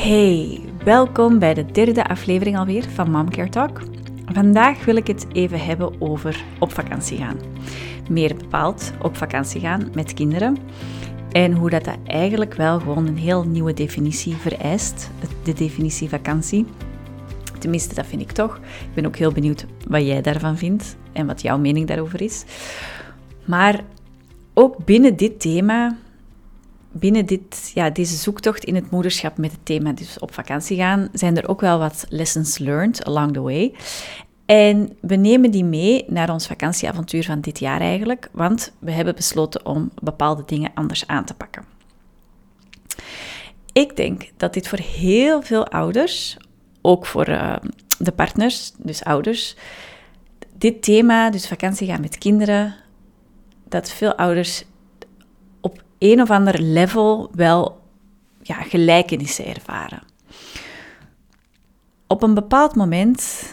Hey, welkom bij de derde aflevering alweer van Momcare Talk. Vandaag wil ik het even hebben over op vakantie gaan. Meer bepaald op vakantie gaan met kinderen. En hoe dat, dat eigenlijk wel gewoon een heel nieuwe definitie vereist, de definitie vakantie. Tenminste, dat vind ik toch. Ik ben ook heel benieuwd wat jij daarvan vindt en wat jouw mening daarover is. Maar ook binnen dit thema binnen dit, ja, deze zoektocht in het moederschap met het thema dus op vakantie gaan, zijn er ook wel wat lessons learned along the way. En we nemen die mee naar ons vakantieavontuur van dit jaar eigenlijk, want we hebben besloten om bepaalde dingen anders aan te pakken. Ik denk dat dit voor heel veel ouders, ook voor uh, de partners, dus ouders, dit thema, dus vakantie gaan met kinderen, dat veel ouders een of ander level wel ja, gelijkenissen ervaren. Op een bepaald moment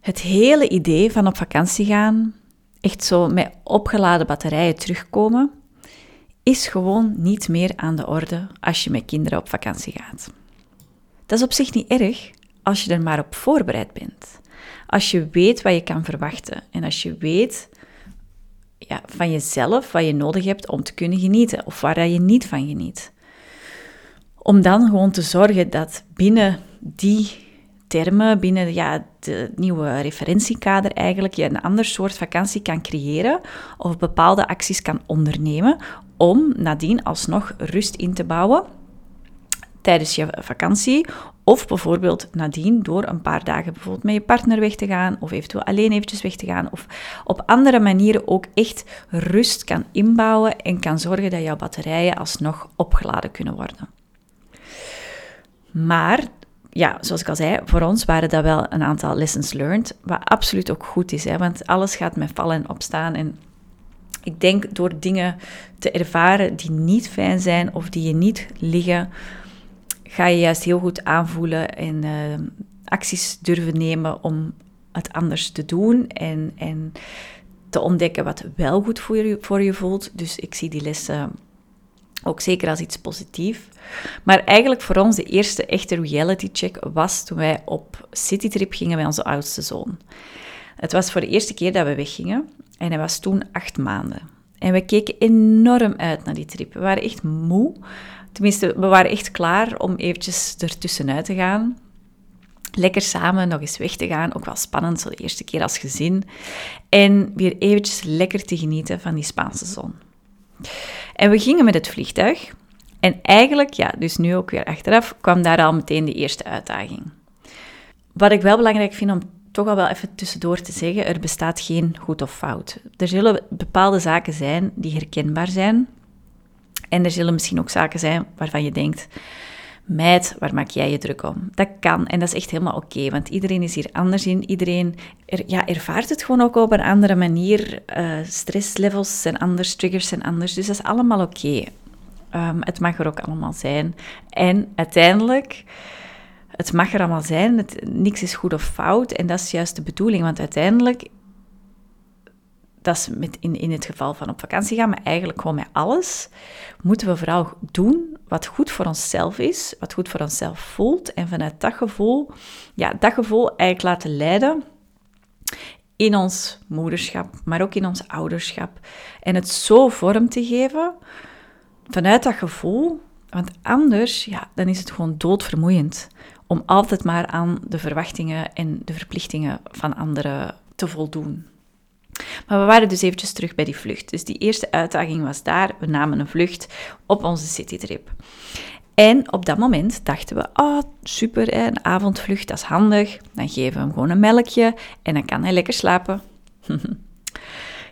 het hele idee van op vakantie gaan, echt zo met opgeladen batterijen terugkomen, is gewoon niet meer aan de orde als je met kinderen op vakantie gaat. Dat is op zich niet erg als je er maar op voorbereid bent. Als je weet wat je kan verwachten en als je weet ja, van jezelf wat je nodig hebt om te kunnen genieten of waar je niet van geniet. Om dan gewoon te zorgen dat binnen die termen, binnen ja, de nieuwe referentiekader eigenlijk, je een ander soort vakantie kan creëren of bepaalde acties kan ondernemen om nadien alsnog rust in te bouwen tijdens je vakantie. Of bijvoorbeeld nadien door een paar dagen bijvoorbeeld met je partner weg te gaan. Of eventueel alleen eventjes weg te gaan. Of op andere manieren ook echt rust kan inbouwen en kan zorgen dat jouw batterijen alsnog opgeladen kunnen worden. Maar ja, zoals ik al zei, voor ons waren dat wel een aantal lessons learned, wat absoluut ook goed is, hè, want alles gaat met vallen en opstaan. En ik denk door dingen te ervaren die niet fijn zijn of die je niet liggen, ga je juist heel goed aanvoelen en uh, acties durven nemen om het anders te doen en, en te ontdekken wat wel goed voor je, voor je voelt. Dus ik zie die lessen ook zeker als iets positiefs. Maar eigenlijk voor ons de eerste echte reality check was toen wij op citytrip gingen met onze oudste zoon. Het was voor de eerste keer dat we weggingen en hij was toen acht maanden. En we keken enorm uit naar die trip. We waren echt moe, Tenminste, we waren echt klaar om eventjes ertussenuit te gaan. Lekker samen nog eens weg te gaan. Ook wel spannend, zo de eerste keer als gezin. En weer eventjes lekker te genieten van die Spaanse zon. En we gingen met het vliegtuig. En eigenlijk, ja, dus nu ook weer achteraf, kwam daar al meteen de eerste uitdaging. Wat ik wel belangrijk vind om toch al wel even tussendoor te zeggen, er bestaat geen goed of fout. Er zullen bepaalde zaken zijn die herkenbaar zijn, en er zullen misschien ook zaken zijn waarvan je denkt, meid, waar maak jij je druk om? Dat kan en dat is echt helemaal oké, want iedereen is hier anders in. Iedereen ja, ervaart het gewoon ook op een andere manier. Uh, stresslevels zijn anders, triggers zijn anders, dus dat is allemaal oké. Ehm, het mag er ook allemaal zijn. En uiteindelijk, het mag er allemaal zijn, het, niks is goed of fout en dat is juist de bedoeling, want uiteindelijk dat is met in, in het geval van op vakantie gaan, maar eigenlijk gewoon met alles, moeten we vooral doen wat goed voor onszelf is, wat goed voor onszelf voelt. En vanuit dat gevoel, ja, dat gevoel eigenlijk laten leiden in ons moederschap, maar ook in ons ouderschap. En het zo vorm te geven vanuit dat gevoel, want anders, ja, dan is het gewoon doodvermoeiend om altijd maar aan de verwachtingen en de verplichtingen van anderen te voldoen. Maar we waren dus eventjes terug bij die vlucht. Dus die eerste uitdaging was daar. We namen een vlucht op onze citytrip. En op dat moment dachten we, oh super, een avondvlucht, dat is handig. Dan geven we hem gewoon een melkje en dan kan hij lekker slapen.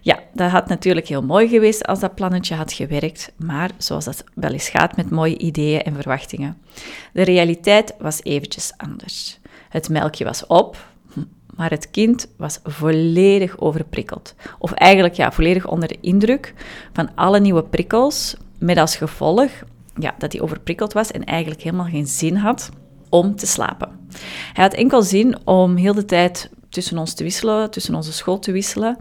ja, dat had natuurlijk heel mooi geweest als dat plannetje had gewerkt, maar zoals dat wel eens gaat met mooie ideeën en verwachtingen. De realiteit was eventjes anders. Het melkje was op, maar het kind was volledig overprikkeld. Of eigenlijk ja, volledig onder de indruk van alle nieuwe prikkels, met als gevolg ja, dat hij overprikkeld was en eigenlijk helemaal geen zin had om te slapen. Hij had enkel zin om heel de tijd tussen ons te wisselen, tussen onze school te wisselen.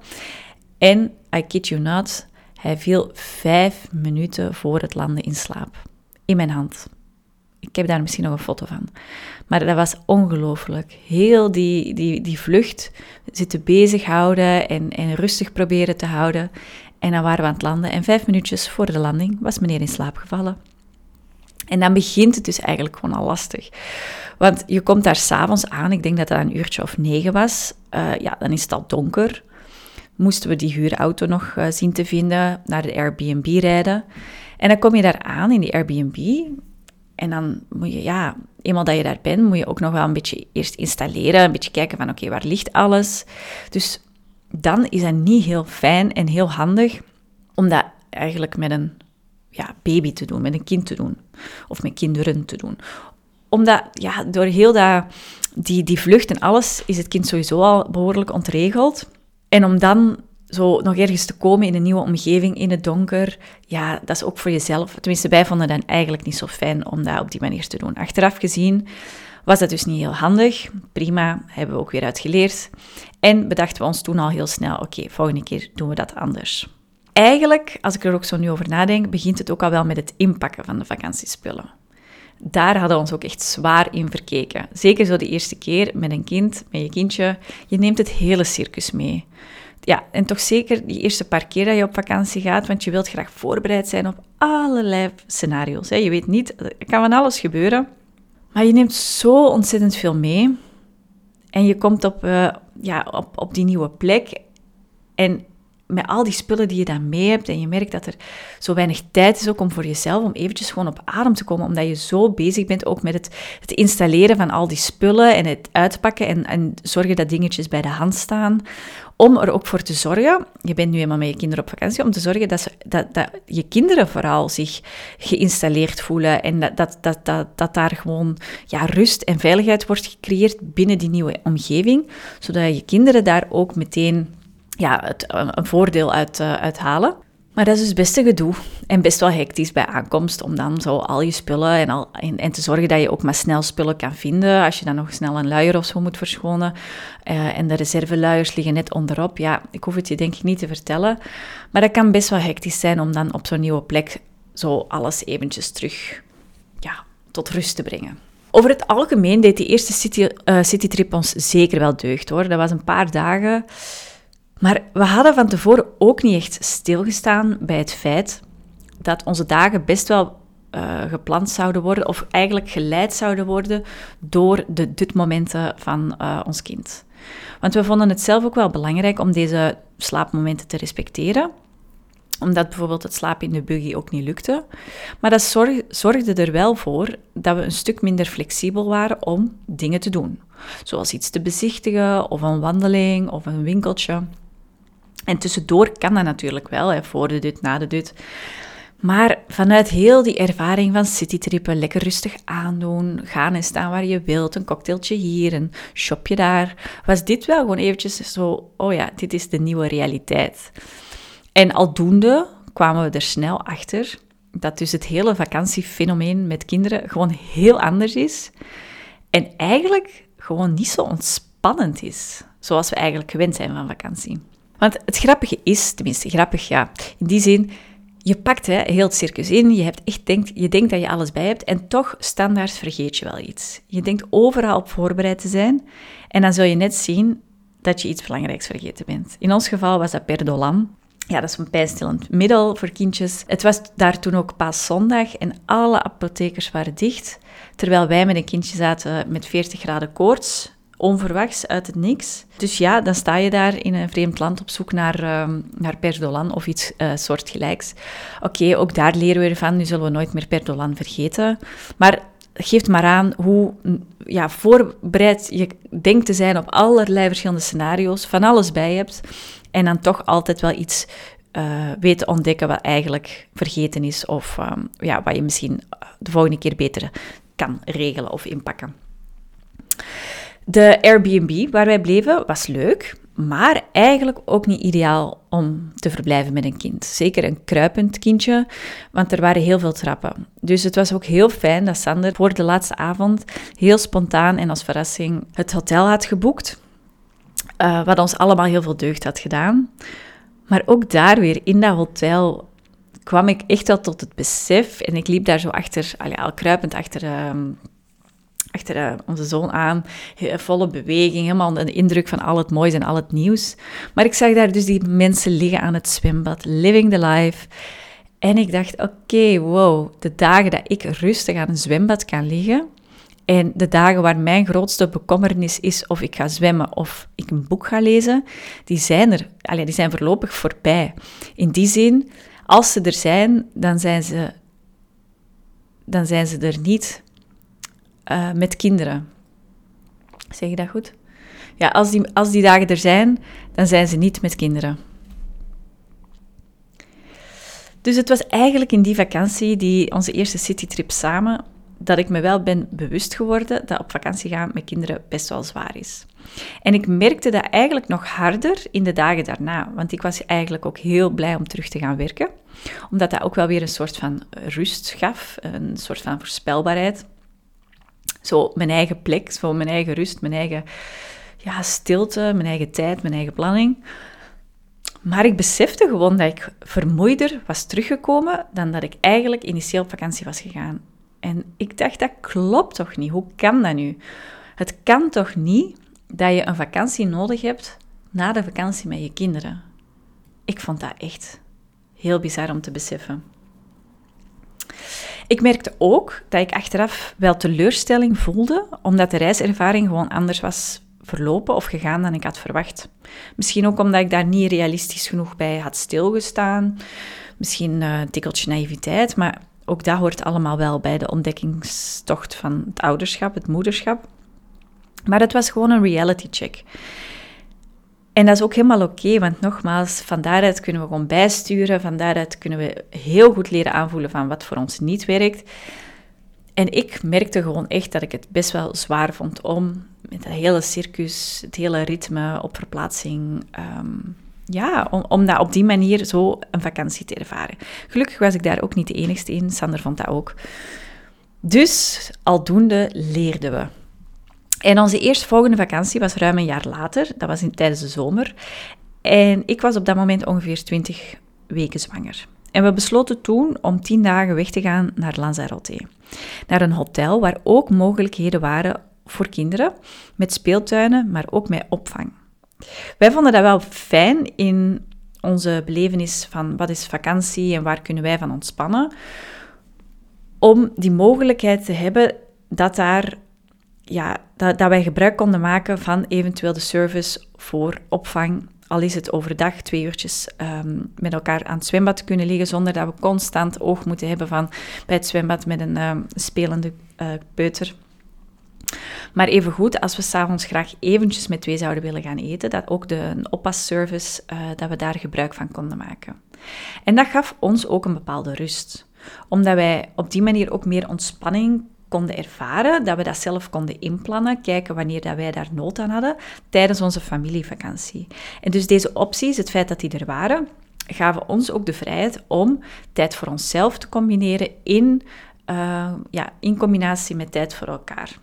En, I kid you not, hij viel vijf minuten voor het landen in slaap. In mijn hand. Ik heb daar misschien nog een foto van. Maar dat was ongelooflijk. Heel die, die, die vlucht zitten bezighouden en, en rustig proberen te houden. En dan waren we aan het landen. En vijf minuutjes voor de landing was meneer in slaap gevallen. En dan begint het dus eigenlijk gewoon al lastig. Want je komt daar s'avonds aan, ik denk dat dat een uurtje of negen was. Uh, ja, dan is het al donker. Moesten we die huurauto nog uh, zien te vinden, naar de Airbnb rijden. En dan kom je daar aan in die Airbnb. En dan moet je, ja, eenmaal dat je daar bent, moet je ook nog wel een beetje eerst installeren. Een beetje kijken van, oké, waar ligt alles? Dus dan is dat niet heel fijn en heel handig om dat eigenlijk met een ja, baby te doen, met een kind te doen. Of met kinderen te doen. Omdat, ja, door heel dat, die, die vlucht en alles, is het kind sowieso al behoorlijk ontregeld. En om dan zo nog ergens te komen in een nieuwe omgeving, in het donker, ja, dat is ook voor jezelf. Tenminste, wij vonden dat eigenlijk niet zo fijn om dat op die manier te doen. Achteraf gezien was dat dus niet heel handig. Prima, hebben we ook weer uitgeleerd. En bedachten we ons toen al heel snel, oké, volgende keer doen we dat anders. Eigenlijk, als ik er ook zo nu over nadenk, begint het ook al wel met het inpakken van de vakantiespullen. Daar hadden we ons ook echt zwaar in verkeken. Zeker zo de eerste keer met een kind, met je kindje. Je neemt het hele circus mee. Ja, en toch zeker die eerste paar keer dat je op vakantie gaat, want je wilt graag voorbereid zijn op allerlei scenario's. Je weet niet, er kan van alles gebeuren. Maar je neemt zo ontzettend veel mee. En je komt op, uh, ja, op, op die nieuwe plek. En met al die spullen die je dan mee hebt en je merkt dat er zo weinig tijd is ook om voor jezelf, om eventjes gewoon op adem te komen, omdat je zo bezig bent ook met het, het installeren van al die spullen en het uitpakken en, en zorgen dat dingetjes bij de hand staan, om er ook voor te zorgen, je bent nu eenmaal met je kinderen op vakantie, om te zorgen dat, dat, dat je kinderen vooral zich geïnstalleerd voelen en dat, dat, dat, dat, dat daar gewoon ja, rust en veiligheid wordt gecreëerd binnen die nieuwe omgeving, zodat je kinderen daar ook meteen ja, het, een voordeel uit, uh, halen. Maar dat is dus best een gedoe en best wel hectisch bij aankomst om dan zo al je spullen en, al, en, te zorgen dat je ook maar snel spullen kan vinden. Als je dan nog snel een luier of zo moet verschonen uh, en de reserveluiers liggen net onderop. Ja, ik hoef het je denk ik niet te vertellen. Maar dat kan best wel hectisch zijn om dan op zo'n nieuwe plek zo alles eventjes terug ja, tot rust te brengen. Over het algemeen deed die eerste city, uh, citytrip ons zeker wel deugd hoor. Dat was een paar dagen maar we hadden van tevoren ook niet echt stilgestaan bij het feit dat onze dagen best wel uh, gepland zouden worden, of eigenlijk geleid zouden worden door de dutmomenten van uh, ons kind. Want we vonden het zelf ook wel belangrijk om deze slaapmomenten te respecteren omdat bijvoorbeeld het slapen in de buggy ook niet lukte. Maar dat zorgde er wel voor dat we een stuk minder flexibel waren om dingen te doen. Zoals iets te bezichtigen, of een wandeling, of een winkeltje. En tussendoor kan dat natuurlijk wel, hè, voor de dut, na de dut. Maar vanuit heel die ervaring van citytrippen, lekker rustig aandoen, gaan en staan waar je wilt, een cocktailtje hier, een shopje daar, was dit wel gewoon eventjes zo, oh ja, dit is de nieuwe realiteit. En aldoende kwamen we er snel achter dat dus het hele vakantiefenomeen met kinderen gewoon heel anders is. En eigenlijk gewoon niet zo ontspannend is, zoals we eigenlijk gewend zijn van vakantie. Want het grappige is, tenminste grappig ja, in die zin, je pakt hè, heel het circus in, je, hebt echt denkt, je denkt dat je alles bij hebt en toch standaard vergeet je wel iets. Je denkt overal op voorbereid te zijn en dan zul je net zien dat je iets belangrijks vergeten bent. In ons geval was dat Perdolan. Ja, dat is een pijnstillend middel voor kindjes. Het was daar toen ook paaszondag en alle apothekers waren dicht, terwijl wij met een kindje zaten met 40 graden koorts onverwachts uit het niks. Dus ja, dan sta je daar in een vreemd land op zoek naar, uh, naar perdolan of iets uh, soortgelijks. Oké, ook daar leren we ervan. Nu zullen we nooit meer perdolan vergeten. Maar geeft maar aan hoe ja, voorbereid je denkt te zijn op allerlei verschillende scenario's, van alles bij hebt en dan toch altijd wel iets uh, weet ontdekken wat eigenlijk vergeten is of um, ja, wat je misschien de volgende keer beter kan regelen of inpakken. De Airbnb waar wij bleven was leuk, maar eigenlijk ook niet ideaal om te verblijven met een kind. Zeker een kruipend kindje, want er waren heel veel trappen. Dus het was ook heel fijn dat Sander voor de laatste avond heel spontaan en als verrassing het hotel had geboekt. Uh, wat ons allemaal heel veel deugd had gedaan. Maar ook daar weer in dat hotel kwam ik echt wel tot het besef. En ik liep daar zo achter, al kruipend achter, ehm, eh, onze zoon aan. Volle beweging, helemaal de indruk van al het moois en al het nieuws. Maar ik zag daar dus die mensen liggen aan het zwembad, living the life. En ik dacht, oké, wow, de dagen dat ik rustig aan een zwembad kan liggen, en de dagen waar mijn grootste bekommernis is of ik ga zwemmen of ik een boek ga lezen, die zijn er. Allee, die zijn voorlopig voorbij. In die zin, als ze er zijn, dan zijn ze, dan zijn ze er niet uh, met kinderen. Zeg je dat goed? Ja, als die, als die dagen er zijn, dan zijn ze niet met kinderen. Dus het was eigenlijk in die vakantie, die, onze eerste citytrip samen, dat ik me wel ben bewust geworden dat op vakantie gaan met kinderen best wel zwaar is. En ik merkte dat eigenlijk nog harder in de dagen daarna, want ik was eigenlijk ook heel blij om terug te gaan werken, omdat dat ook wel weer een soort van rust gaf, een soort van voorspelbaarheid. Zo mijn eigen plek, zo mijn eigen rust, mijn eigen ja, stilte, mijn eigen tijd, mijn eigen planning. Maar ik besefte gewoon dat ik vermoeider was teruggekomen dan dat ik eigenlijk initieel op vakantie was gegaan. En ik dacht, dat klopt toch niet? Hoe kan dat nu? Het kan toch niet dat je een vakantie nodig hebt na de vakantie met je kinderen? Ik vond dat echt heel bizar om te beseffen. Ik merkte ook dat ik achteraf wel teleurstelling voelde, omdat de reiservaring gewoon anders was verlopen of gegaan dan ik had verwacht. Misschien ook omdat ik daar niet realistisch genoeg bij had stilgestaan. Misschien uh, een tikkeltje naïviteit, maar ook dat hoort allemaal wel bij de ontdekkingstocht van het ouderschap, het moederschap. Maar het was gewoon een reality check. En dat is ook helemaal oké, want nogmaals, van daaruit kunnen we gewoon bijsturen, van daaruit kunnen we heel goed leren aanvoelen van wat voor ons niet werkt. En ik merkte gewoon echt dat ik het best wel zwaar vond om met dat hele circus, het hele ritme op verplaatsing, ehm, ja, om, om dat op die manier zo een vakantie te ervaren. Gelukkig was ik daar ook niet de enigste in, Sander vond dat ook. Dus aldoende leerden we. En onze eerstvolgende vakantie was ruim een jaar later, dat was in, tijdens de zomer. En ik was op dat moment ongeveer 20 weken zwanger. En we besloten toen om 10 dagen weg te gaan naar Lanzarote. Naar een hotel waar ook mogelijkheden waren voor kinderen, met speeltuinen, maar ook met opvang. Wij vonden dat wel fijn in onze belevenis van wat is vakantie en waar kunnen wij van ontspannen, om die mogelijkheid te hebben dat, daar, ja, dat, dat wij gebruik konden maken van eventueel de service voor opvang al is het overdag twee uurtjes um, met elkaar aan het zwembad kunnen liggen, zonder dat we constant oog moeten hebben van bij het zwembad met een um, spelende uh, peuter. Maar evengoed, als we s'avonds graag eventjes met twee zouden willen gaan eten, dat ook de oppasservice, uh, dat we daar gebruik van konden maken. En dat gaf ons ook een bepaalde rust. Omdat wij op die manier ook meer ontspanning konden ervaren, dat we dat zelf konden inplannen, kijken wanneer dat wij daar nood aan hadden tijdens onze familievakantie. En dus deze opties, het feit dat die er waren, gaven ons ook de vrijheid om tijd voor onszelf te combineren in, uh, ja, in combinatie met tijd voor elkaar.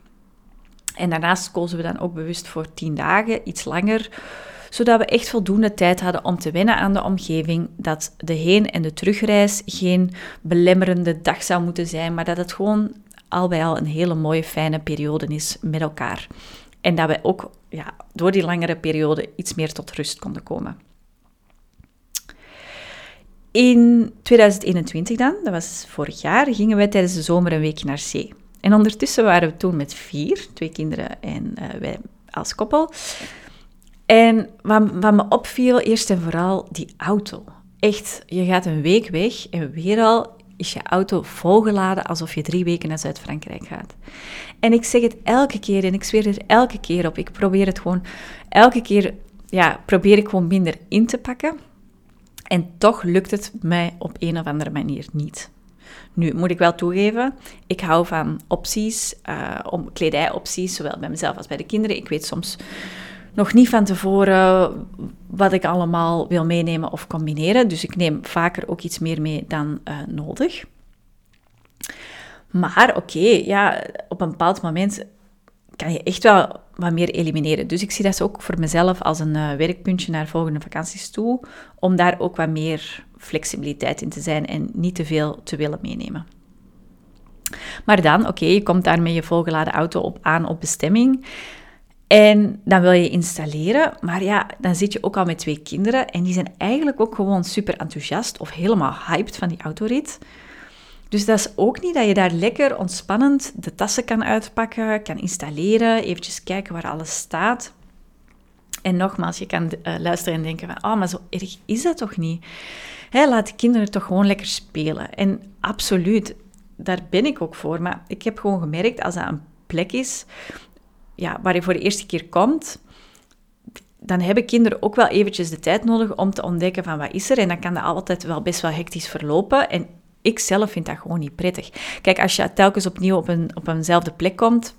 En daarnaast kozen we dan ook bewust voor tien dagen, iets langer, zodat we echt voldoende tijd hadden om te wennen aan de omgeving, dat de heen- en de terugreis geen belemmerende dag zou moeten zijn, maar dat het gewoon al bij al een hele mooie, fijne periode is met elkaar. En dat we ook ja, door die langere periode iets meer tot rust konden komen. In 2021 dan, dat was vorig jaar, gingen wij tijdens de zomer een weekje naar zee. En ondertussen waren we toen met vier, twee kinderen en uh, wij als koppel. En wat, wat me opviel, eerst en vooral die auto. Echt, je gaat een week weg en weer al is je auto volgeladen alsof je drie weken naar Zuid-Frankrijk gaat. En ik zeg het elke keer en ik zweer er elke keer op. Ik probeer het gewoon elke keer, ja, probeer ik gewoon minder in te pakken. En toch lukt het mij op een of andere manier niet. Nu moet ik wel toegeven, ik hou van opties, uh, om kledijopties, zowel bij mezelf als bij de kinderen. Ik weet soms nog niet van tevoren wat ik allemaal wil meenemen of combineren. Dus ik neem vaker ook iets meer mee dan uh, nodig. Maar oké, ja, op een bepaald moment kan je echt wel wat meer elimineren. Dus ik zie dat ook voor mezelf als een uh, werkpuntje naar volgende vakanties toe, om daar ook wat meer flexibiliteit in te zijn en niet te veel te willen meenemen. Maar dan, oké, je komt daar met je volgeladen auto op aan op bestemming. En dan wil je installeren, maar ja, dan zit je ook al met twee kinderen en die zijn eigenlijk ook gewoon super enthousiast of helemaal hyped van die autorit. Dus dat is ook niet dat je daar lekker ontspannend de tassen kan uitpakken, kan installeren, eventjes kijken waar alles staat. En nogmaals, je kan uh, luisteren en denken van, oh, maar zo erg is dat toch niet? Hè, laat de kinderen toch gewoon lekker spelen. En absoluut, daar ben ik ook voor. Maar ik heb gewoon gemerkt, als dat een plek is ja, waar je voor de eerste keer komt, dan hebben kinderen ook wel eventjes de tijd nodig om te ontdekken van wat is er. En dan kan dat altijd wel best wel hectisch verlopen. En ik zelf vind dat gewoon niet prettig. Kijk, als je telkens opnieuw op, een, op eenzelfde plek komt,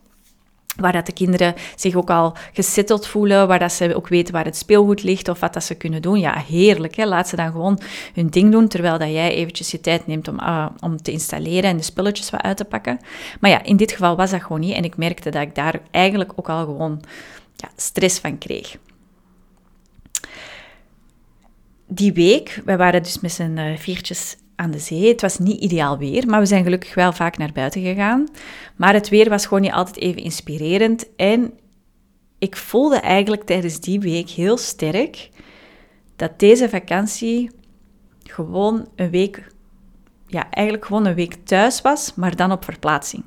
waar dat de kinderen zich ook al gesetteld voelen, waar dat ze ook weten waar het speelgoed ligt of wat dat ze kunnen doen. Ja, heerlijk. Hè? Laat ze dan gewoon hun ding doen, terwijl dat jij eventjes je tijd neemt om, uh, om te installeren en de spulletjes wat uit te pakken. Maar ja, in dit geval was dat gewoon niet en ik merkte dat ik daar eigenlijk ook al gewoon ja, stress van kreeg. Die week, wij waren dus met z'n uh, viertjes aan de zee. Het was niet ideaal weer, maar we zijn gelukkig wel vaak naar buiten gegaan. Maar het weer was gewoon niet altijd even inspirerend. En ik voelde eigenlijk tijdens die week heel sterk dat deze vakantie gewoon een week, ja, eigenlijk gewoon een week thuis was, maar dan op verplaatsing.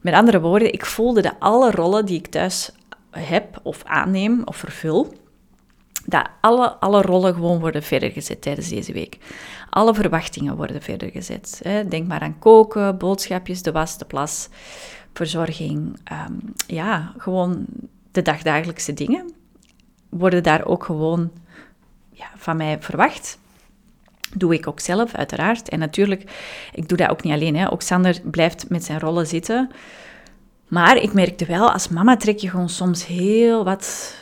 Met andere woorden, ik voelde dat alle rollen die ik thuis heb of aanneem of vervul, dat alle, alle rollen gewoon worden verder gezet tijdens deze week. Alle verwachtingen worden verder gezet. Hè. Denk maar aan koken, boodschapjes, de was, de plas, verzorging. Ehm, ja, gewoon de dagdagelijkse dingen worden daar ook gewoon ja, van mij verwacht. Doe ik ook zelf, uiteraard. En natuurlijk, ik doe dat ook niet alleen. Hè. Ook Sander blijft met zijn rollen zitten. Maar ik merkte wel, als mama trek je gewoon soms heel wat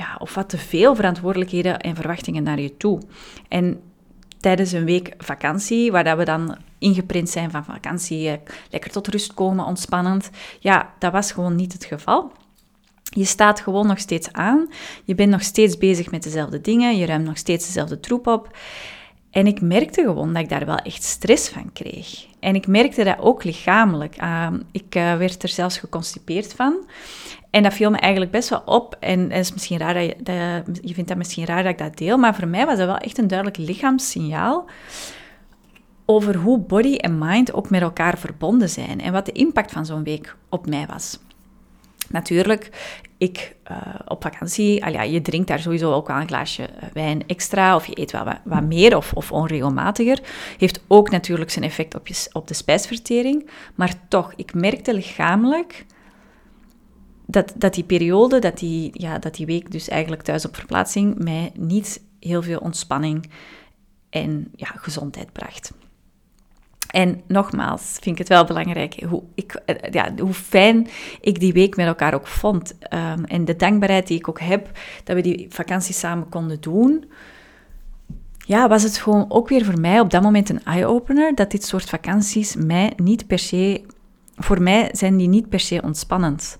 ja, of wat te veel verantwoordelijkheden en verwachtingen naar je toe. En tijdens een week vakantie, waar dat we dan ingeprint zijn van vakantie, eh, lekker tot rust komen, ontspannend. Ja, dat was gewoon niet het geval. Je staat gewoon nog steeds aan. Je bent nog steeds bezig met dezelfde dingen. Je ruimt nog steeds dezelfde troep op. En ik merkte gewoon dat ik daar wel echt stress van kreeg. En ik merkte dat ook lichamelijk. Uh, ik uh, werd er zelfs geconstipeerd van. En dat viel me eigenlijk best wel op. En is misschien raar dat je, je vindt dat misschien raar dat ik dat deel, maar voor mij was dat wel echt een duidelijk lichaamssignaal over hoe body en mind ook met elkaar verbonden zijn en wat de impact van zo'n week op mij was. Natuurlijk, ik uh, op vakantie, al je drinkt daar sowieso ook wel een glaasje eh, wijn extra, of je eet wel wat, wat meer of, of, onregelmatiger. Heeft ook natuurlijk zijn effect op, je, op de spijsvertering. Maar toch, ik merkte lichamelijk dat, dat die periode, dat die, ja, dat die week dus eigenlijk thuis op verplaatsing, mij niet heel veel ontspanning en ja, gezondheid bracht. En nogmaals vind ik het wel belangrijk hoe, ik, eh, ja, hoe fijn ik die week met elkaar ook vond. Um, en de dankbaarheid die ik ook heb dat we die vakantie samen konden doen. Ja, was het gewoon ook weer voor mij op dat moment een eye-opener dat dit soort vakanties mij niet per se, voor mij zijn die niet per se ontspannend.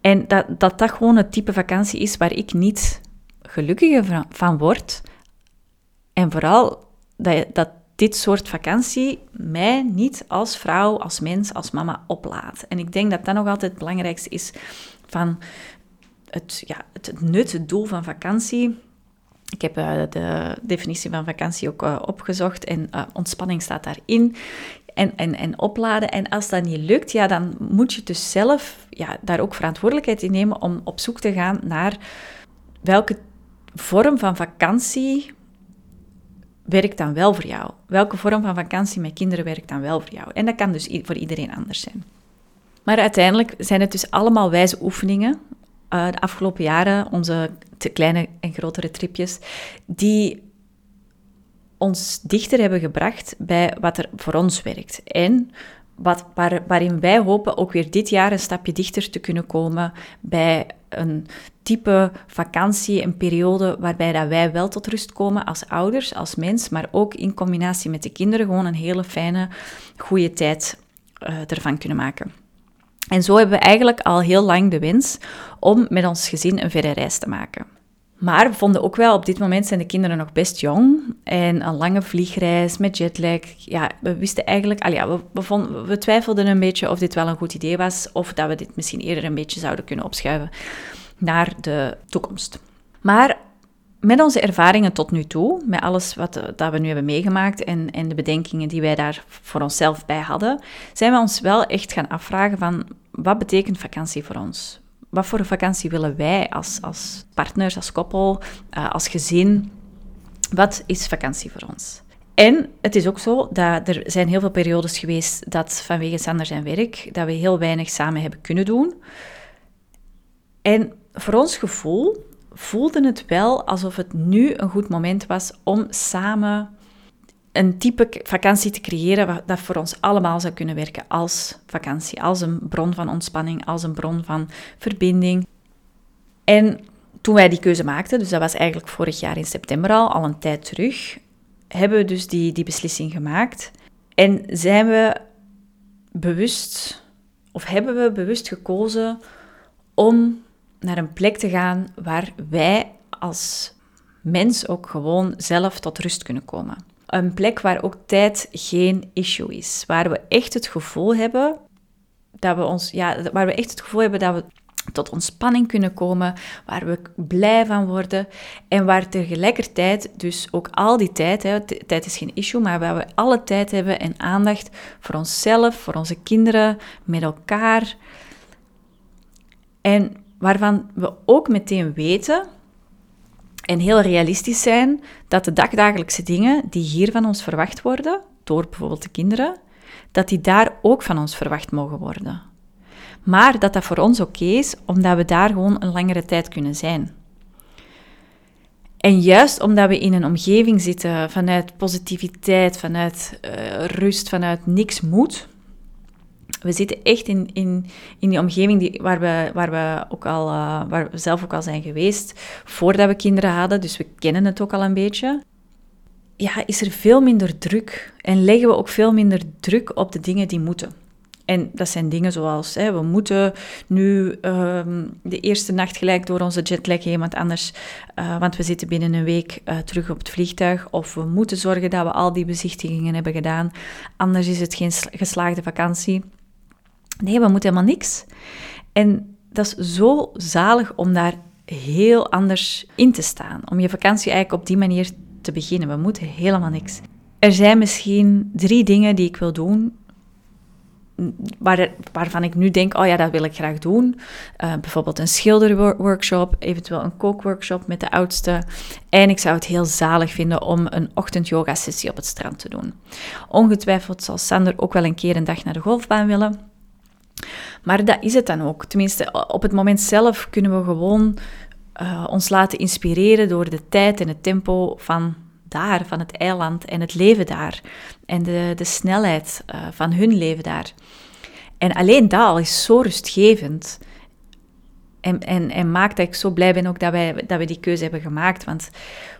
En dat, dat dat gewoon het type vakantie is waar ik niet gelukkiger van word. En vooral dat, dat dit soort vakantie mij niet als vrouw, als mens, als mama oplaat. En ik denk dat dat nog altijd het belangrijkste is van het, ja, het nut, het doel van vakantie. Ik heb uh, de definitie van vakantie ook uh, opgezocht en uh, ontspanning staat daarin en, en, en opladen. En als dat niet lukt, ja, dan moet je dus zelf ja, daar ook verantwoordelijkheid in nemen om op zoek te gaan naar welke vorm van vakantie werkt dan wel voor jou. Welke vorm van vakantie met kinderen werkt dan wel voor jou. En dat kan dus voor iedereen anders zijn. Maar uiteindelijk zijn het dus allemaal wijze oefeningen. Uh, de afgelopen jaren, onze kleine en grotere tripjes, die ons dichter hebben gebracht bij wat er voor ons werkt. En wat, waar, waarin wij hopen ook weer dit jaar een stapje dichter te kunnen komen bij een type vakantie, een periode waarbij dat wij wel tot rust komen als ouders, als mens, maar ook in combinatie met de kinderen gewoon een hele fijne, goede tijd uh, ervan kunnen maken. En zo hebben we eigenlijk al heel lang de wens om met ons gezin een verre reis te maken. Maar we vonden ook wel, op dit moment zijn de kinderen nog best jong. En een lange vliegreis met jetlag. Ja, we wisten eigenlijk... Al we, we, we twijfelden een beetje of dit wel een goed idee was. Of dat we dit misschien eerder een beetje zouden kunnen opschuiven naar de toekomst. Maar met onze ervaringen tot nu toe, met alles wat dat we nu hebben meegemaakt en, en de bedenkingen die wij daar voor onszelf bij hadden, zijn we ons wel echt gaan afvragen van wat betekent vakantie voor ons? Wat voor vakantie willen wij als, als partners, als koppel, uh, als gezin? Wat is vakantie voor ons? En het is ook zo dat er zijn heel veel periodes geweest dat vanwege Sander zijn werk, dat we heel weinig samen hebben kunnen doen. En voor ons gevoel voelde het wel alsof het nu een goed moment was om samen een type vakantie te creëren dat voor ons allemaal zou kunnen werken als vakantie, als een bron van ontspanning, als een bron van verbinding. En toen wij die keuze maakten, dus dat was eigenlijk vorig jaar in september al, al een tijd terug, hebben we dus die, die beslissing gemaakt. En zijn we bewust, of hebben we bewust gekozen om naar een plek te gaan waar wij als mens ook gewoon zelf tot rust kunnen komen. Een plek waar ook tijd geen issue is. Waar we echt het gevoel hebben dat we ons, ja, waar we echt het gevoel hebben dat we tot ontspanning kunnen komen, waar we blij van worden en waar tegelijkertijd dus ook al die tijd, hè, tijd is geen issue, maar waar we alle tijd hebben en aandacht voor onszelf, voor onze kinderen, met elkaar. En waarvan we ook meteen weten en heel realistisch zijn dat de dagdagelijkse dingen die hier van ons verwacht worden, door bijvoorbeeld de kinderen, dat die daar ook van ons verwacht mogen worden. Maar dat dat voor ons oké is, omdat we daar gewoon een langere tijd kunnen zijn. En juist omdat we in een omgeving zitten vanuit positiviteit, vanuit uh, rust, vanuit niks moet, we zitten echt in, in, in die omgeving die, waar, we, waar, we ook al, uh, waar we zelf ook al zijn geweest, voordat we kinderen hadden, dus we kennen het ook al een beetje. Ja, is er veel minder druk en leggen we ook veel minder druk op de dingen die moeten. En dat zijn dingen zoals, hè, we moeten nu um, de eerste nacht gelijk door onze jetlag heen, want anders, uh, want we zitten binnen een week uh, terug op het vliegtuig. Of we moeten zorgen dat we al die bezichtigingen hebben gedaan, anders is het geen geslaagde vakantie. Nee, we moeten helemaal niks. En dat is zo zalig om daar heel anders in te staan. Om je vakantie eigenlijk op die manier te beginnen. We moeten helemaal niks. Er zijn misschien drie dingen die ik wil doen. Waar, waarvan ik nu denk, oh ja, dat wil ik graag doen. Uh, bijvoorbeeld een schilderworkshop, eventueel een kookworkshop met de oudste. En ik zou het heel zalig vinden om een ochtend-yoga-sessie op het strand te doen. Ongetwijfeld zal Sander ook wel een keer een dag naar de golfbaan willen. Maar dat is het dan ook. Tenminste, op het moment zelf kunnen we gewoon uh, ons laten inspireren door de tijd en het tempo van daar, van het eiland en het leven daar. En de, de snelheid uh, van hun leven daar. En alleen dat al is zo rustgevend. En, en, en maakt dat ik zo blij ben ook dat, wij, dat we die keuze hebben gemaakt. Want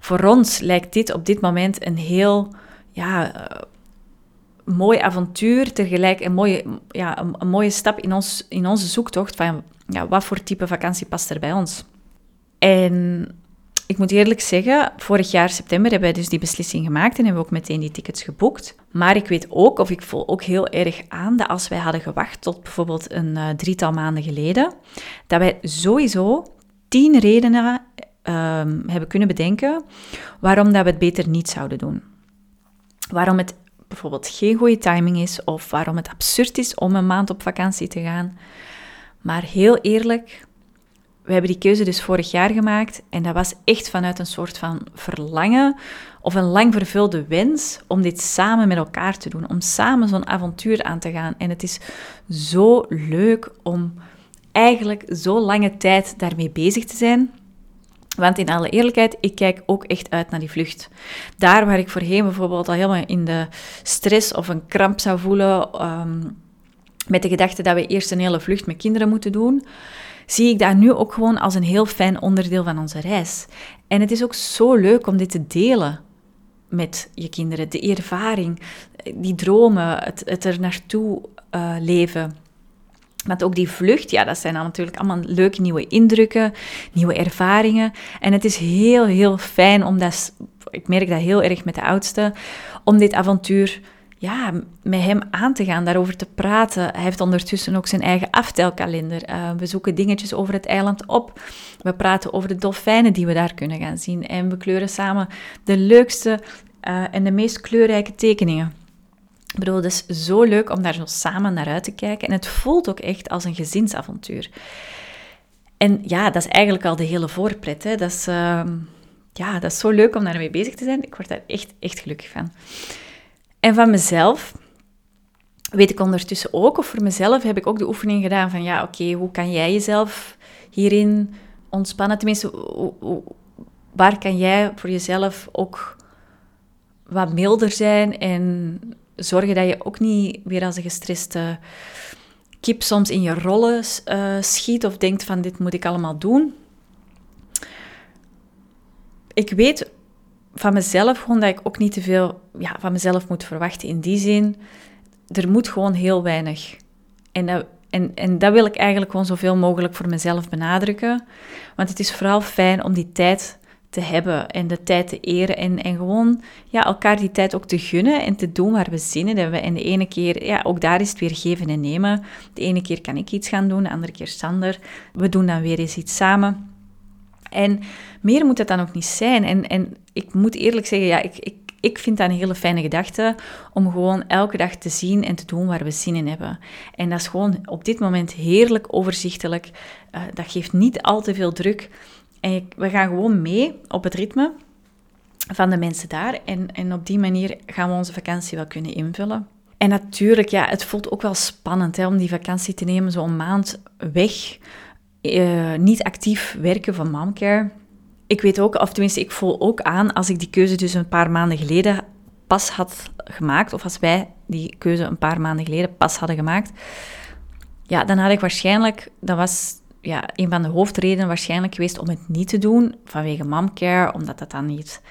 voor ons lijkt dit op dit moment een heel ja, mooi avontuur, tegelijk een mooie, ja, een, mooie stap in, ons, in onze zoektocht van ja, wat voor type vakantie past er bij ons. En ik moet eerlijk zeggen, vorig jaar september hebben wij dus die beslissing gemaakt en hebben we ook meteen die tickets geboekt. Maar ik weet ook, of ik voel ook heel erg aan, dat als wij hadden gewacht tot bijvoorbeeld een uh, drietal maanden geleden, dat wij sowieso tien redenen um, hebben kunnen bedenken waarom dat we het beter niet zouden doen. Waarom het bijvoorbeeld geen goede timing is of waarom het absurd is om een maand op vakantie te gaan. Maar heel eerlijk, we hebben die keuze dus vorig jaar gemaakt en dat was echt vanuit een soort van verlangen of een lang vervulde wens om dit samen met elkaar te doen, om samen zo'n avontuur aan te gaan. En het is zo leuk om eigenlijk zo lange tijd daarmee bezig te zijn. Want in alle eerlijkheid, ik kijk ook echt uit naar die vlucht. Daar waar ik voorheen bijvoorbeeld al helemaal in de stress of een kramp zou voelen, ehm, met de gedachte dat we eerst een hele vlucht met kinderen moeten doen, zie ik dat nu ook gewoon als een heel fijn onderdeel van onze reis. En het is ook zo leuk om dit te delen met je kinderen. De ervaring, die dromen, het, er naartoe uh, leven. Want ook die vlucht, ja, dat zijn dan natuurlijk allemaal leuke nieuwe indrukken, nieuwe ervaringen. En het is heel, heel fijn om dat, ik merk dat heel erg met de oudste, om dit avontuur ja, met hem aan te gaan, daarover te praten. Hij heeft ondertussen ook zijn eigen aftelkalender. Uh, we zoeken dingetjes over het eiland op. We praten over de dolfijnen die we daar kunnen gaan zien. En we kleuren samen de leukste uh, en de meest kleurrijke tekeningen. Ik bedoel, het is zo leuk om daar zo samen naar uit te kijken. En het voelt ook echt als een gezinsavontuur. En ja, dat is eigenlijk al de hele voorpret. Hè. Dat, is, uh, ja, dat is zo leuk om daarmee bezig te zijn. Ik word daar echt, echt gelukkig van. En van mezelf weet ik ondertussen ook, of voor mezelf heb ik ook de oefening gedaan van, ja, oké, hoe kan jij jezelf hierin ontspannen? Tenminste, waar kan jij voor jezelf ook wat milder zijn en zorgen dat je ook niet weer als een gestreste kip soms in je rollen uh, schiet of denkt van dit moet ik allemaal doen. Ik weet van mezelf gewoon dat ik ook niet te veel ja, van mezelf moet verwachten in die zin. Er moet gewoon heel weinig. En dat, en, en dat wil ik eigenlijk gewoon zoveel mogelijk voor mezelf benadrukken. Want het is vooral fijn om die tijd te hebben en de tijd te eren en, en gewoon ja, elkaar die tijd ook te gunnen en te doen waar we zin in hebben. En de ene keer, ja, ook daar is het weer geven en nemen. De ene keer kan ik iets gaan doen, de andere keer Sander. We doen dan weer eens iets samen. En meer moet het dan ook niet zijn. En, en ik moet eerlijk zeggen, ja, ik, ik, ik vind dat een hele fijne gedachte om gewoon elke dag te zien en te doen waar we zin in hebben. En dat is gewoon op dit moment heerlijk overzichtelijk. Uh, dat geeft niet al te veel druk. En we gaan gewoon mee op het ritme van de mensen daar. En, en op die manier gaan we onze vakantie wel kunnen invullen. En natuurlijk, ja, het voelt ook wel spannend hè, om die vakantie te nemen, zo'n maand weg. Uh, niet actief werken van momcare. Ik weet ook, of tenminste, ik voel ook aan als ik die keuze dus een paar maanden geleden pas had gemaakt, of als wij die keuze een paar maanden geleden pas hadden gemaakt, ja, dan had ik waarschijnlijk, dat was ja, een van de hoofdredenen waarschijnlijk geweest om het niet te doen, vanwege momcare, omdat dat dan niet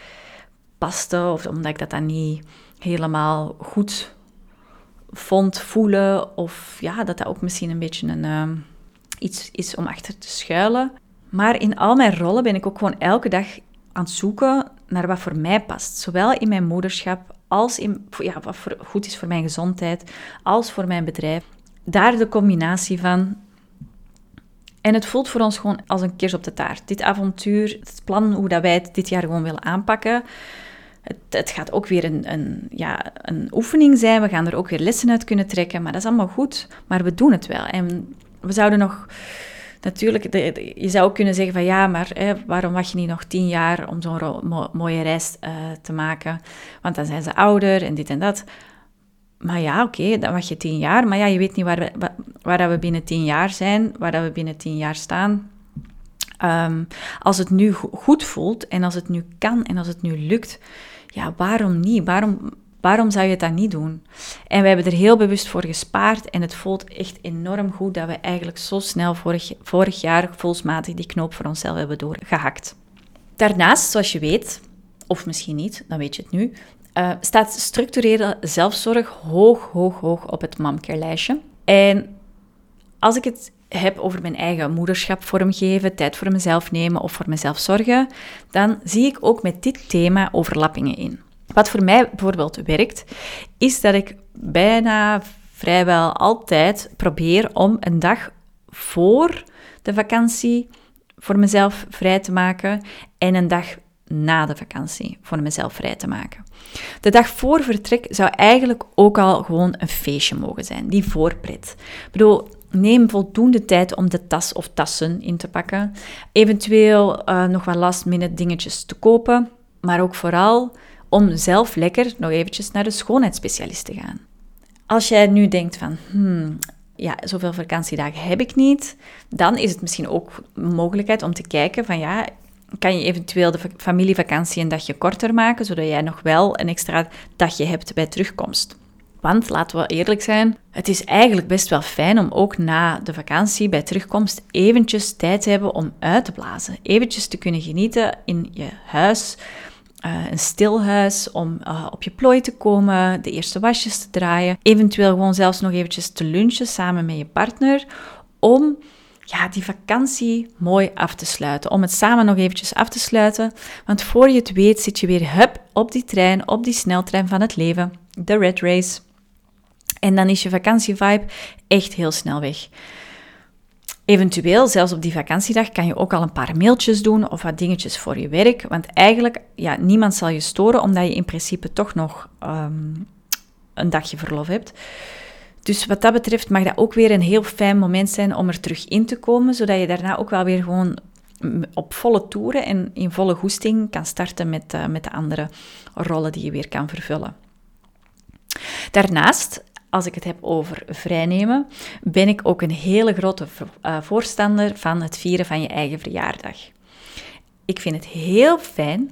paste, of omdat ik dat dan niet helemaal goed vond voelen, of ja, dat dat ook misschien een beetje een, uh, iets is om achter te schuilen. Maar in al mijn rollen ben ik ook gewoon elke dag aan het zoeken naar wat voor mij past. Zowel in mijn moederschap als in ja, wat voor, goed is voor mijn gezondheid, als voor mijn bedrijf. Daar de combinatie van. En het voelt voor ons gewoon als een kers op de taart. Dit avontuur, het plan hoe dat wij het dit jaar gewoon willen aanpakken. Het, het, gaat ook weer een, een, ja, een oefening zijn. We gaan er ook weer lessen uit kunnen trekken. Maar dat is allemaal goed. Maar we doen het wel. En we zouden nog natuurlijk, je zou ook kunnen zeggen van ja, maar hè, waarom wacht je niet nog tien jaar om zo'n mooie reis uh, te maken? Want dan zijn ze ouder en dit en dat. Maar ja, oké, dan wacht je tien jaar. Maar ja, je weet niet waar we, waar, dat we binnen tien jaar zijn, waar dat we binnen tien jaar staan. Um, als het nu goed voelt en als het nu kan en als het nu lukt, ja, waarom niet? Waarom, Waarom zou je dan niet doen? En we hebben er heel bewust voor gespaard en het voelt echt enorm goed dat we eigenlijk zo snel vorig, vorig jaar volsmatig die knoop voor onszelf hebben doorgehakt. Daarnaast, zoals je weet, of misschien niet, dan weet je het nu, uh, staat structurele zelfzorg hoog, hoog, hoog op het momcare-lijstje. En als ik het heb over mijn eigen moederschap vormgeven, tijd voor mezelf nemen of voor mezelf zorgen, dan zie ik ook met dit thema overlappingen in. Wat voor mij bijvoorbeeld werkt, is dat ik bijna vrijwel altijd probeer om een dag voor de vakantie voor mezelf vrij te maken en een dag na de vakantie voor mezelf vrij te maken. De dag voor vertrek zou eigenlijk ook al gewoon een feestje mogen zijn, die voorpret. Ik bedoel, neem voldoende tijd om de tas of tassen in te pakken. Eventueel uh, nog wat last minute dingetjes te kopen, maar ook vooral om zelf lekker nog eventjes naar de schoonheidsspecialist te gaan. Als jij nu denkt van, hmm, ja, zoveel vakantiedagen heb ik niet, dan is het misschien ook een mogelijkheid om te kijken van, ja, kan je eventueel de familievakantie een dagje korter maken, zodat jij nog wel een extra dagje hebt bij terugkomst. Want laten we eerlijk zijn, het is eigenlijk best wel fijn om ook na de vakantie bij terugkomst eventjes tijd te hebben om uit te blazen. Eventjes te kunnen genieten in je huis, uh, een stilhuis om uh, op je plooi te komen, de eerste wasjes te draaien, eventueel gewoon zelfs nog eventjes te lunchen samen met je partner, om ja, die vakantie mooi af te sluiten. Om het samen nog eventjes af te sluiten. Want voor je het weet zit je weer hup op die trein, op die sneltrein van het leven, de red race. En dan is je vakantievibe echt heel snel weg. Eventueel, zelfs op die vakantiedag, kan je ook al een paar mailtjes doen of wat dingetjes voor je werk. Want eigenlijk, ja, niemand zal je storen, omdat je in principe toch nog um, een dagje verlof hebt. Dus wat dat betreft mag dat ook weer een heel fijn moment zijn om er terug in te komen, zodat je daarna ook wel weer gewoon op volle toeren en in volle goesting kan starten met, uh, met de andere rollen die je weer kan vervullen. Daarnaast als ik het heb over vrijnemen, ben ik ook een hele grote uh, voorstander van het vieren van je eigen verjaardag. Ik vind het heel fijn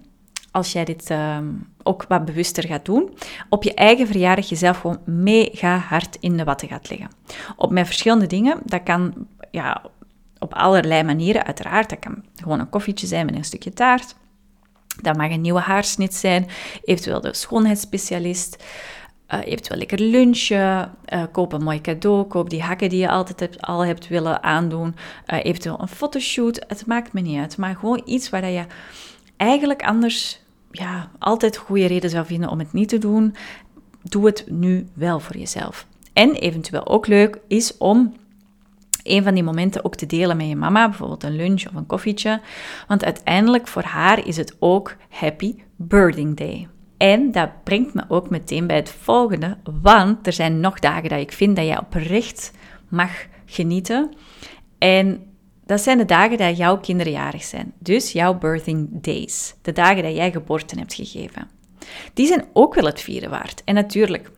als jij dit uh, ook wat bewuster gaat doen, op je eigen verjaardag jezelf gewoon mega hard in de watten gaat leggen. Op met verschillende dingen. Dat kan ja, op allerlei manieren, uiteraard. Dat kan gewoon een koffietje zijn met een stukje taart. Dat mag een nieuwe haarsnit zijn, eventueel de schoonheidsspecialist. Uh, eventueel lekker lunchen, uh, koop een mooi cadeau, koop die hakken die je altijd hebt, al hebt willen aandoen, uh, eventueel een fotoshoot. Het maakt me niet uit, maar gewoon iets waar je eigenlijk anders ja, altijd goede reden zou vinden om het niet te doen. Doe het nu wel voor jezelf. En eventueel ook leuk is om een van die momenten ook te delen met je mama, bijvoorbeeld een lunch of een koffietje. Want uiteindelijk voor haar is het ook Happy Birding Day. En dat brengt me ook meteen bij het volgende, want er zijn nog dagen dat ik vind dat jij oprecht mag genieten. En dat zijn de dagen dat jouw kinderen jarig zijn. Dus jouw birthing days. De dagen dat jij geboorte hebt gegeven. Die zijn ook wel het vieren waard. En natuurlijk,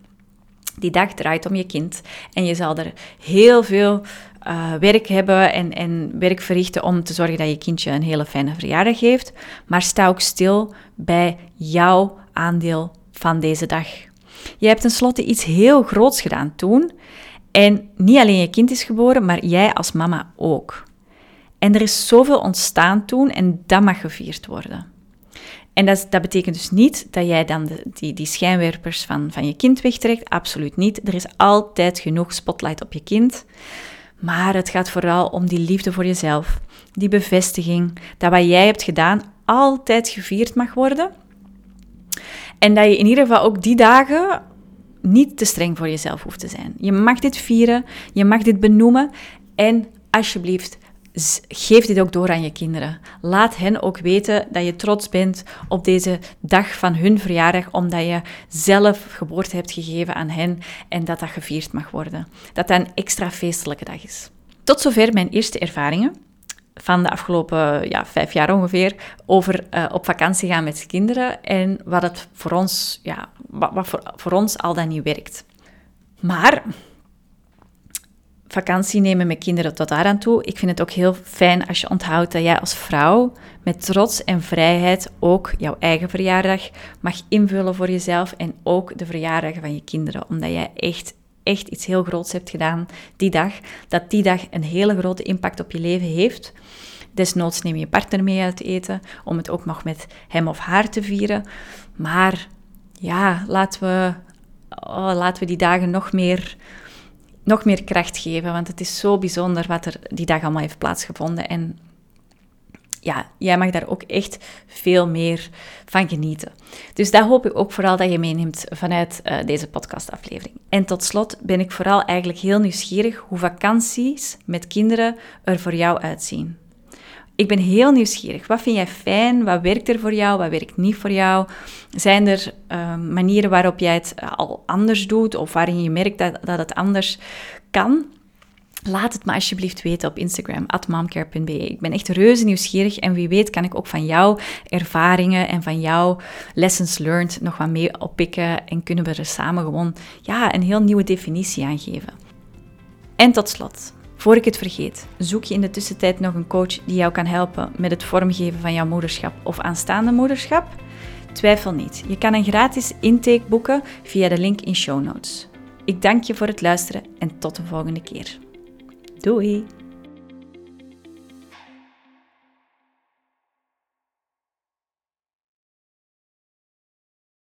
die dag draait om je kind. En je zal er heel veel uh, werk hebben en, en werk verrichten om te zorgen dat je kindje een hele fijne verjaardag heeft. Maar sta ook stil bij jouw aandeel van deze dag. Je hebt tenslotte iets heel groots gedaan toen. En niet alleen je kind is geboren, maar jij als mama ook. En er is zoveel ontstaan toen en dat mag gevierd worden. En dat, dat betekent dus niet dat jij dan de, die, die schijnwerpers van, van je kind wegtrekt. Absoluut niet. Er is altijd genoeg spotlight op je kind. Maar het gaat vooral om die liefde voor jezelf. Die bevestiging dat wat jij hebt gedaan altijd gevierd mag worden. En dat je in ieder geval ook die dagen niet te streng voor jezelf hoeft te zijn. Je mag dit vieren, je mag dit benoemen en alsjeblieft, geef dit ook door aan je kinderen. Laat hen ook weten dat je trots bent op deze dag van hun verjaardag, omdat je zelf geboorte hebt gegeven aan hen en dat dat gevierd mag worden. Dat dat een extra feestelijke dag is. Tot zover mijn eerste ervaringen van de afgelopen ja, vijf jaar ongeveer over uh, op vakantie gaan met kinderen en wat het voor ons, ja, wat voor, voor ons al dan niet werkt. Maar vakantie nemen met kinderen tot daar aan toe. Ik vind het ook heel fijn als je onthoudt dat jij als vrouw met trots en vrijheid ook jouw eigen verjaardag mag invullen voor jezelf en ook de verjaardagen van je kinderen, omdat jij echt echt iets heel groots hebt gedaan die dag, dat die dag een hele grote impact op je leven heeft. Desnoods neem je partner mee uit eten, om het ook nog met hem of haar te vieren. Maar ja, laten we, oh, laten we die dagen nog meer nog meer kracht geven. Want het is zo bijzonder wat er die dag allemaal heeft plaatsgevonden. En ja, jij mag daar ook echt veel meer van genieten. Dus dat hoop ik ook vooral dat je meeneemt vanuit uh, deze podcastaflevering. En tot slot ben ik vooral eigenlijk heel nieuwsgierig hoe vakanties met kinderen er voor jou uitzien. Ik ben heel nieuwsgierig. Wat vind jij fijn? Wat werkt er voor jou? Wat werkt niet voor jou? Zijn er uh, manieren waarop jij het eh, al anders doet of waarin je merkt dat, dat het anders kan? Laat het me alsjeblieft weten op Instagram, momcare.be. Ik ben echt reuze nieuwsgierig en wie weet kan ik ook van jouw ervaringen en van jouw lessons learned nog wat mee oppikken en kunnen we er samen gewoon ja, een heel nieuwe definitie aan geven. En tot slot, voor ik het vergeet, zoek je in de tussentijd nog een coach die jou kan helpen met het vormgeven van jouw moederschap of aanstaande moederschap? Twijfel niet, je kan een gratis intake boeken via de link in show notes. Ik dank je voor het luisteren en tot de volgende keer. Doei!